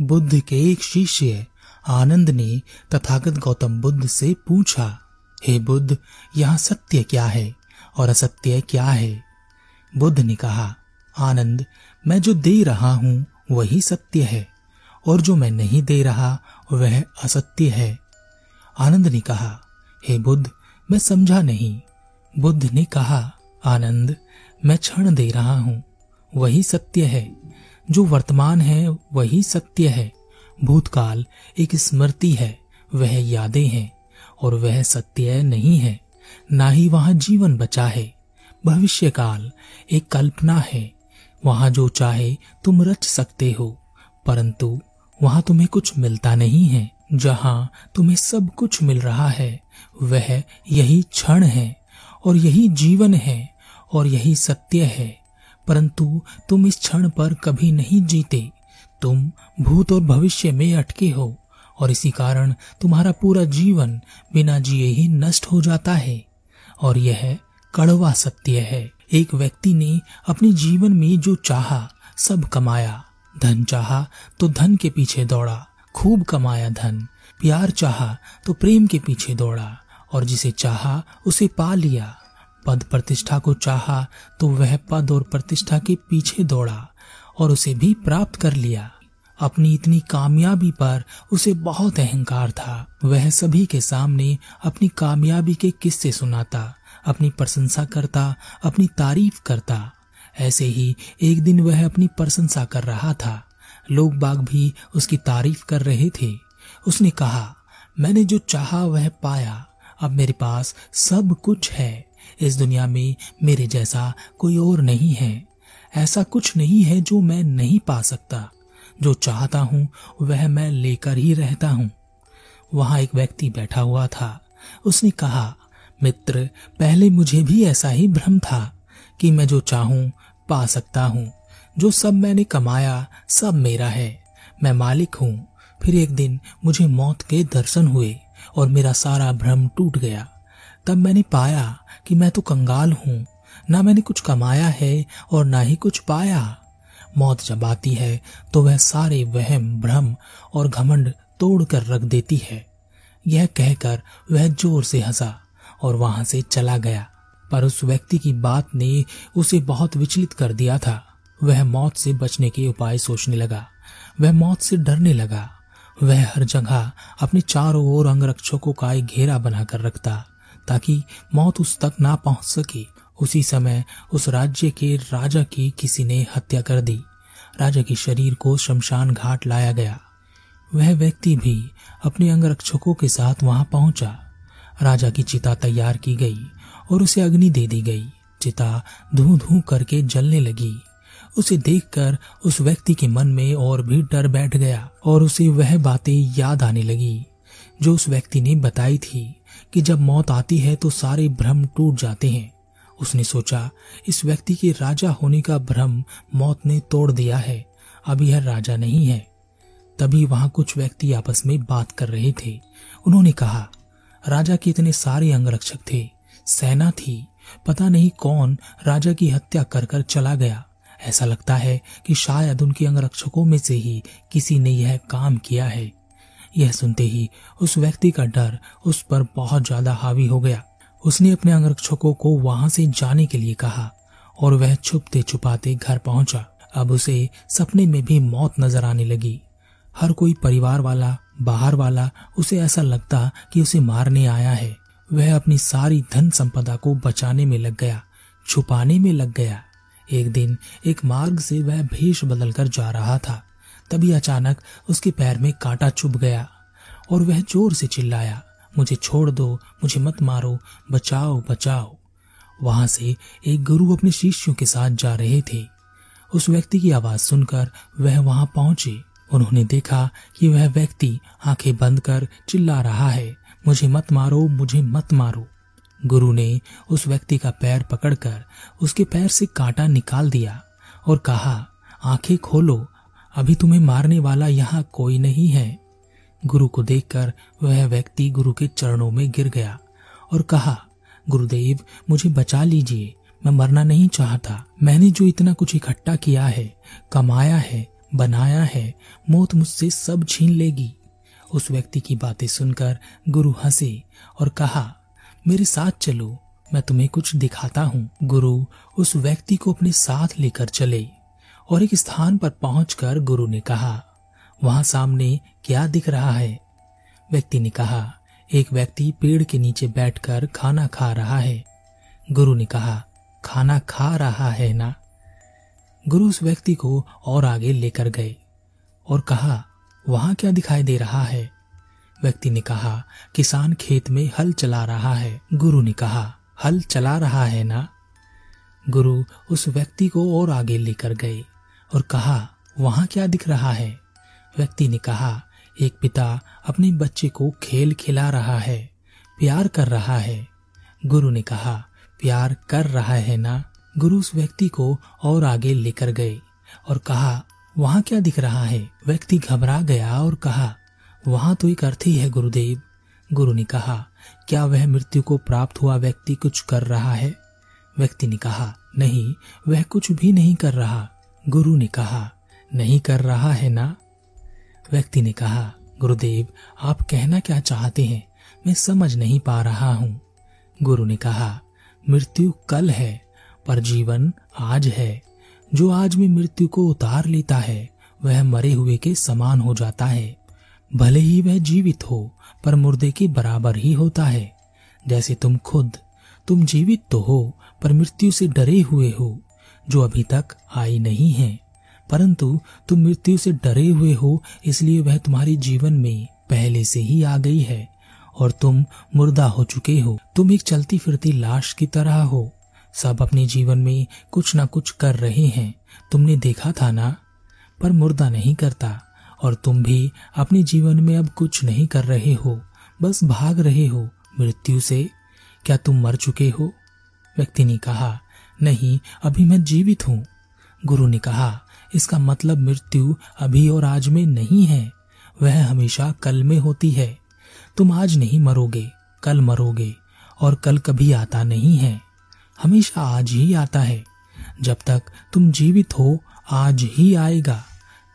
बुद्ध के एक शिष्य आनंद ने तथागत गौतम बुद्ध से पूछा, हे बुद्ध, यहाँ सत्य क्या है और असत्य क्या है? बुद्ध ने कहा, आनंद, मैं जो दे रहा हूँ, वही सत्य है और जो मैं नहीं दे रहा, वह असत्य है। आनंद ने कहा, हे बुद्ध, मैं समझा नहीं। बुद्ध ने कहा, आनंद, मैं क्षण दे रहा हूँ, वही सत्य है जो वर्तमान है, वही सत्य है। भूतकाल एक स्मृति है, वह यादें हैं, और वह सत्य नहीं है, ना ही वहाँ जीवन बचा है। भविष्य काल एक कल्पना है, वहाँ जो चाहे तुम रच सकते हो, परंतु वहाँ तुम्हें कुछ मिलता नहीं है। जहाँ तुम्हें सब कुछ मिल रहा है, वह यही क्षण है, और यही जीवन है, और यही सत्य है। परंतु तुम इस क्षण पर कभी नहीं जीते। तुम भूत और भविष्य में अटके हो, और इसी कारण तुम्हारा पूरा जीवन बिना जिए ही नष्ट हो जाता है। और यह कड़वा सत्य है। एक व्यक्ति ने अपने जीवन में जो चाहा, सब कमाया। धन चाहा तो धन के पीछे दौड़ा। खूब कमाया धन। प्यार चाहा तो प्रेम के पीछे दौड़ा। और जिसे चाहा, उसे पा लिया। पद प्रतिष्ठा को चाहा तो वह पद और प्रतिष्ठा के पीछे दौड़ा और उसे भी प्राप्त कर लिया। अपनी इतनी कामयाबी पर उसे बहुत अहंकार था। वह सभी के सामने अपनी कामयाबी के किस्से सुनाता, अपनी प्रशंसा करता, अपनी तारीफ़ करता। ऐसे ही एक दिन वह अपनी प्रशंसा कर रहा था। लोग बाग भी उसकी तारीफ़ कर रहे थे। उसने कहा, मैंने जो चाहा वह पाया। अब मेरे पास सब कुछ है। इस दुनिया में मेरे जैसा कोई और नहीं है। ऐसा कुछ नहीं है जो मैं नहीं पा सकता। जो चाहता हूँ, वह मैं लेकर ही रहता हूँ। वहाँ एक व्यक्ति बैठा हुआ था। उसने कहा, मित्र, पहले मुझे भी ऐसा ही भ्रम था कि मैं जो चाहूँ, पा सकता हूँ। जो सब मैंने कमाया, सब मेरा है। मैं मालिक हूँ। फिर एक दिन मुझे मौत के दर्शन हुए और मेरा सारा भ्रम टूट गया। तब मैंने पाया कि मैं तो कंगाल हूँ। ना मैंने कुछ कमाया है और ना ही कुछ पाया। मौत जब आती है तो वह सारे वहम, भ्रम और घमंड तोड़ कर रख देती है। यह कहकर वह ज़ोर से हंसा और वहाँ से चला गया। पर उस व्यक्ति की बात ने उसे बहुत विचलित कर दिया था। वह मौत से बचने के उपाय सोचने लगा। वह मौत से डरने लगा। वह हर जगह अपने चारों ओर अंगरक्षकों का एक घेरा बनाकर रखता। ताकि मौत उस तक ना पहुँच सके। उसी समय उस राज्य के राजा की किसी ने हत्या कर दी। राजा के शरीर को शमशान घाट लाया गया। वह व्यक्ति भी अपने अंगरक्षकों के साथ वहाँ पहुँचा। राजा की चिता तैयार की गई और उसे अग्नि दे दी गई। चिता धू धू करके जलने लगी। उसे देखकर उस व्यक्ति के मन में और भी डर बैठ गया और उसे वह बातें याद आने लगी। जो उस व्यक्ति ने बताई थी कि जब मौत आती है तो सारे भ्रम टूट जाते हैं। उसने सोचा, इस व्यक्ति के राजा होने का भ्रम मौत ने तोड़ दिया है, अब यह राजा नहीं है। तभी वहाँ कुछ व्यक्ति आपस में बात कर रहे थे। उन्होंने कहा, राजा के इतने सारे अंगरक्षक थे, सेना थी, पता नहीं कौन राजा की हत्या कर कर चला गया। ऐसा लगता है कि शायद उनके अंगरक्षकों में से ही किसी ने यह काम किया है। यह सुनते ही उस व्यक्ति का डर उस पर बहुत ज़्यादा हावी हो गया। उसने अपने अंगरक्षकों को वहाँ से जाने के लिए कहा और वह छुपते छुपाते घर पहुँचा। अब उसे सपने में भी मौत नज़र आने लगी। हर कोई परिवार वाला, बाहर वाला, उसे ऐसा लगता कि उसे मारने आया है। वह अपनी सारी धन संपदा को बचाने में लग गया, छुपाने में लग गया। एक दिन एक मार्ग से वह भेष बदलकर जा रहा था। तभी अचानक उसके पैर में कांटा चुभ गया और वह ज़ोर से चिल्लाया, मुझे छोड़ दो, मुझे मत मारो, बचाओ बचाओ। वहाँ से एक गुरु अपने शिष्यों के साथ जा रहे थे। उस व्यक्ति की आवाज़ सुनकर वह वहाँ पहुँचे। उन्होंने देखा कि वह व्यक्ति आँखें बंद कर चिल्ला रहा है, मुझे मत मारो, मुझे मत मारो। गुरु ने उस व्यक्ति का पैर पकड़कर उसके पैर से कांटा निकाल दिया और कहा, आँखें खोलो अभी तुम्हें मारने वाला यहाँ कोई नहीं है। गुरु को देखकर वह व्यक्ति गुरु के चरणों में गिर गया और कहा, गुरुदेव, मुझे बचा लीजिए, मैं मरना नहीं चाहता। मैंने जो इतना कुछ इकट्ठा किया है, कमाया है, बनाया है, मौत मुझसे सब छीन लेगी। उस व्यक्ति की बातें सुनकर गुरु हंसे और कहा, मेरे साथ चलो, मैं तुम्हें कुछ दिखाता हूँ। गुरु उस व्यक्ति को अपने साथ लेकर चले। और एक स्थान पर पहुंचकर गुरु ने कहा, वहाँ सामने क्या दिख रहा है? व्यक्ति ने कहा, एक व्यक्ति पेड़ के नीचे बैठकर खाना खा रहा है। गुरु ने कहा, खाना खा रहा है ना? गुरु उस व्यक्ति को और आगे लेकर गए और कहा, वहाँ क्या दिखाई दे रहा है? व्यक्ति ने कहा, किसान खेत में हल चला रहा है। गुरु ने कहा, हल चला रहा है ना? गुरु उस व्यक्ति को और आगे लेकर गए। और कहा, वहाँ क्या दिख रहा है? व्यक्ति ने कहा, एक पिता अपने बच्चे को खेल खिला रहा है, प्यार कर रहा है। गुरु ने कहा, प्यार कर रहा है ना? गुरु उस व्यक्ति को और आगे लेकर गए और कहा, वहाँ क्या दिख रहा है? व्यक्ति घबरा गया और कहा, वहाँ तो एक अर्थी है गुरुदेव। गुरु ने कहा, क्या वह मृत्यु को प्राप्त हुआ व्यक्ति कुछ कर रहा है? व्यक्ति ने कहा, नहीं, वह कुछ भी नहीं कर रहा। गुरु ने कहा, नहीं कर रहा है ना? व्यक्ति ने कहा, गुरुदेव, आप कहना क्या चाहते हैं? मैं समझ नहीं पा रहा हूँ। गुरु ने कहा, मृत्यु कल है, पर जीवन आज है। जो आज में मृत्यु को उतार लेता है, वह मरे हुए के समान हो जाता है। भले ही वह जीवित हो, पर मुर्दे के बराबर ही होता है। जैसे तुम खुद, तुम जीवित तो हो, पर मृत्यु से डरे हुए हो। जो अभी तक आई नहीं है। परंतु तुम मृत्यु से डरे हुए हो, इसलिए वह तुम्हारे जीवन में पहले से ही आ गई है, और तुम मुर्दा हो चुके हो। तुम एक चलती फिरती लाश की तरह हो। सब अपने जीवन में कुछ ना कुछ कर रहे हैं। तुमने देखा था ना? पर मुर्दा नहीं करता, और तुम भी अपने जीवन में अब कुछ नहीं कर रहे हो। बस भाग रहे हो मृत्यु से। क्या तुम मर चुके हो? व्यक्ति ने कहा नहीं, अभी मैं जीवित हूँ। गुरु ने कहा, इसका मतलब मृत्यु अभी और आज में नहीं है। वह हमेशा कल में होती है। तुम आज नहीं मरोगे, कल मरोगे, और कल कभी आता नहीं है। हमेशा आज ही आता है। जब तक तुम जीवित हो, आज ही आएगा,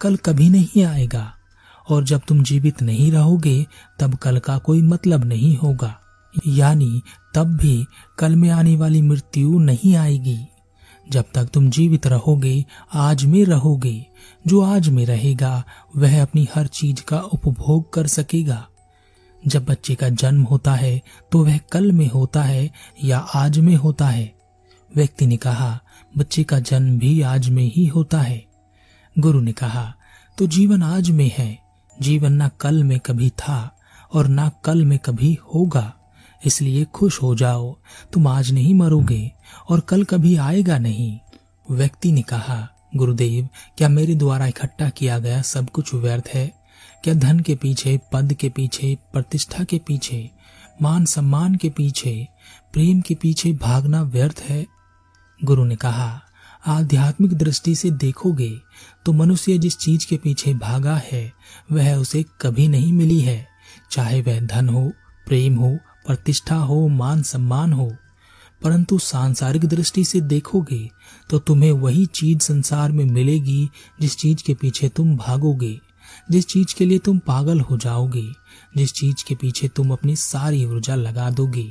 कल कभी नहीं आएगा। और जब तुम जीवित नहीं रहोगे, तब कल का कोई मतलब नहीं होगा। यानी तब भी कल में आने वाली मृत्यु नहीं आएगी। जब तक तुम जीवित रहोगे, आज में रहोगे, जो आज में रहेगा, वह अपनी हर चीज़ का उपभोग कर सकेगा। जब बच्चे का जन्म होता है तो वह कल में होता है या आज में होता है। व्यक्ति ने कहा, बच्चे का जन्म भी आज में ही होता है। गुरु ने कहा तो जीवन आज में है। जीवन ना कल में कभी था और ना कल में कभी होगा। इसलिए खुश हो जाओ। तुम आज नहीं मरोगे और कल कभी आएगा नहीं। व्यक्ति ने कहा, गुरुदेव, क्या मेरे द्वारा इकट्ठा किया गया सब कुछ व्यर्थ है? क्या धन के पीछे, पद के पीछे, प्रतिष्ठा के पीछे, मान सम्मान के पीछे, प्रेम के पीछे भागना व्यर्थ है? गुरु ने कहा, आध्यात्मिक दृष्टि से देखोगे तो मनुष्य जिस चीज़ के पीछे भागा है, वह उसे कभी नहीं मिली है। चाहे वह धन हो, प्रेम हो प्रतिष्ठा हो, मान सम्मान हो, परंतु सांसारिक दृष्टि से देखोगे तो तुम्हें वही चीज़ संसार में मिलेगी, जिस चीज़ के पीछे तुम भागोगे, जिस चीज़ के लिए तुम पागल हो जाओगे, जिस चीज़ के पीछे तुम अपनी सारी ऊर्जा लगा दोगे,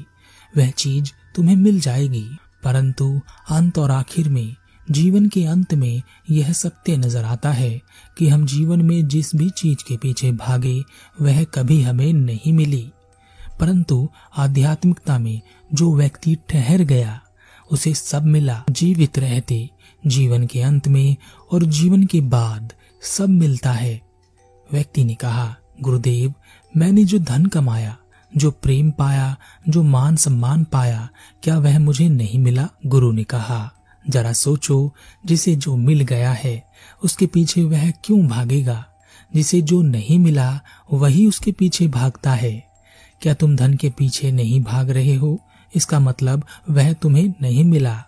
वह चीज़ तुम्हें मिल जाएगी। परंतु अंत और आखिर में, जीवन के अंत में यह सत्य नज़र आता है कि हम जीवन में जिस भी चीज़ के पीछे भागे, वह कभी हमें नहीं मिली। परंतु आध्यात्मिकता में जो व्यक्ति ठहर गया, उसे सब मिला। जीवित रहते, जीवन के अंत में और जीवन के बाद सब मिलता है। व्यक्ति ने कहा, गुरुदेव, मैंने जो धन कमाया, जो प्रेम पाया, जो मान सम्मान पाया, क्या वह मुझे नहीं मिला? गुरु ने कहा, जरा सोचो, जिसे जो मिल गया है, उसके पीछे वह क्यों भागेगा? जिसे जो नहीं मिला, वही उसके पीछे भागता है। क्या तुम धन के पीछे नहीं भाग रहे हो? इसका मतलब वह तुम्हें नहीं मिला।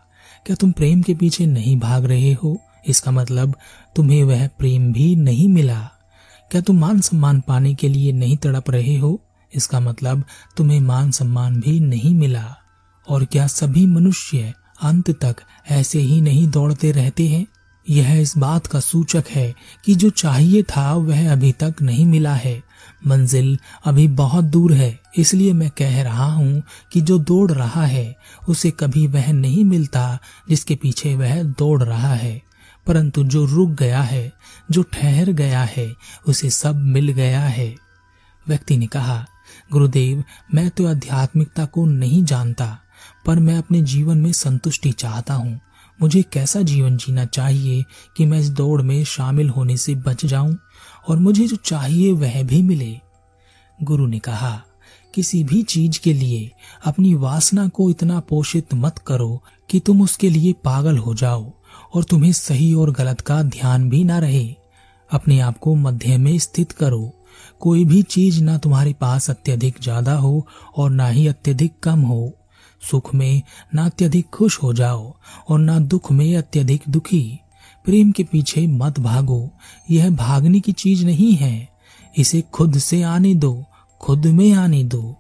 क्या तुम प्रेम के पीछे नहीं भाग रहे हो? इसका मतलब तुम्हें वह प्रेम भी नहीं मिला। क्या तुम मान सम्मान पाने के लिए नहीं तड़प रहे हो? इसका मतलब तुम्हें मान सम्मान भी नहीं मिला। और क्या सभी मनुष्य अंत तक ऐसे ही नहीं दौड़ते रहते हैं? यह इस बात का सूचक है कि जो चाहिए था वह अभी तक नहीं मिला है। मंजिल अभी बहुत दूर है, इसलिए मैं कह रहा हूँ कि जो दौड़ रहा है, उसे कभी वह नहीं मिलता जिसके पीछे वह दौड़ रहा है। परंतु जो रुक गया है, जो ठहर गया है, उसे सब मिल गया है। व्यक्ति ने कहा, गुरुदेव, मैं तो आध्यात्मिकता को नहीं जानता, पर मैं अपने जीवन में संतुष्टि चाहता हूँ। मुझे कैसा जीवन जीना चाहिए कि मैं इस दौड़ में शामिल होने से बच जाऊँ? और मुझे जो चाहिए वह भी मिले। गुरु ने कहा, किसी भी चीज़ के लिए अपनी वासना को इतना पोषित मत करो कि तुम उसके लिए पागल हो जाओ और तुम्हें सही और गलत का ध्यान भी ना रहे। अपने आप को मध्य में स्थित करो। कोई भी चीज़ ना तुम्हारे पास अत्यधिक ज़्यादा हो और ना ही अत्यधिक कम हो। सुख में ना अत्यधिक खुश हो जाओ और ना दुख में अत्यधिक दुखी। प्रेम के पीछे मत भागो, यह भागने की चीज़ नहीं है। इसे खुद से आने दो, खुद में आने दो।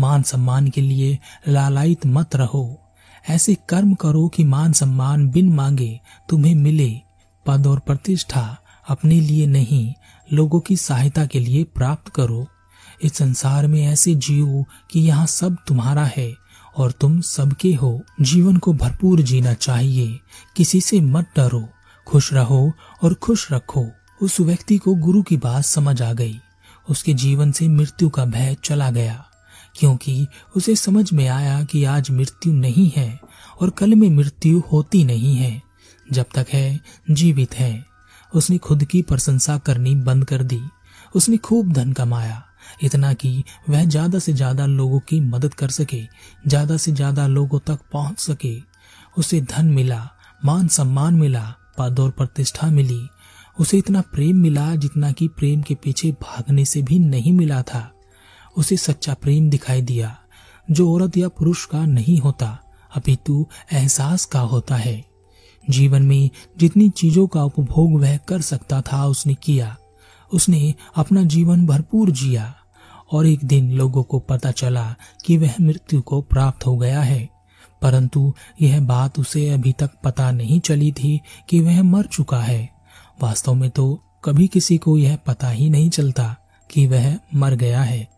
मान सम्मान के लिए लालायित मत रहो। ऐसे कर्म करो कि मान सम्मान बिन मांगे, तुम्हें मिले। पद और प्रतिष्ठा अपने लिए नहीं, लोगों की सहायता के लिए प्राप्त करो। इस संसार में ऐसे जियो कि यहाँ सब तुम्हारा है और तुम सबके हो। जीवन को भरपूर जीना चाहिए, किसी से मत डरो। खुश रहो और खुश रखो। उस व्यक्ति को गुरु की बात समझ आ गई। उसके जीवन से मृत्यु का भय चला गया, क्योंकि उसे समझ में आया कि आज मृत्यु नहीं है और कल में मृत्यु होती नहीं है। जब तक है, जीवित है। उसने खुद की प्रशंसा करनी बंद कर दी। उसने खूब धन कमाया, इतना कि वह ज़्यादा से ज़्यादा लोगों की मदद कर सके, ज़्यादा से ज़्यादा लोगों तक पहुँच सके। उसे धन मिला, मान सम्मान मिला पद और प्रतिष्ठा मिली। उसे इतना प्रेम मिला जितना कि प्रेम के पीछे भागने से भी नहीं मिला था। उसे सच्चा प्रेम दिखाई दिया, जो औरत या पुरुष का नहीं होता, अपितु एहसास का होता है। जीवन में जितनी चीज़ों का उपभोग वह कर सकता था, उसने किया। उसने अपना जीवन भरपूर जिया, और एक दिन लोगों को पता चला कि वह मृत्यु को प्राप्त हो गया है। परंतु यह बात उसे अभी तक पता नहीं चली थी कि वह मर चुका है। वास्तव में तो कभी किसी को यह पता ही नहीं चलता कि वह मर गया है।